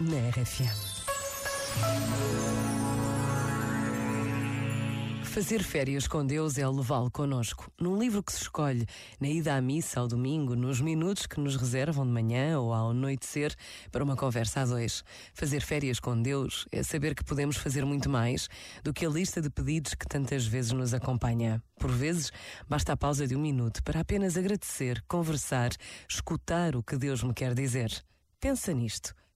na RFM. Fazer férias com Deus é levá-lo conosco. Num livro que se escolhe, na ida à missa ao domingo, nos minutos que nos reservam de manhã ou ao anoitecer para uma conversa a dois. Fazer férias com Deus é saber que podemos fazer muito mais do que a lista de pedidos que tantas vezes nos acompanha. Por vezes, basta a pausa de um minuto para apenas agradecer, conversar, escutar o que Deus me quer dizer. Pensa nisto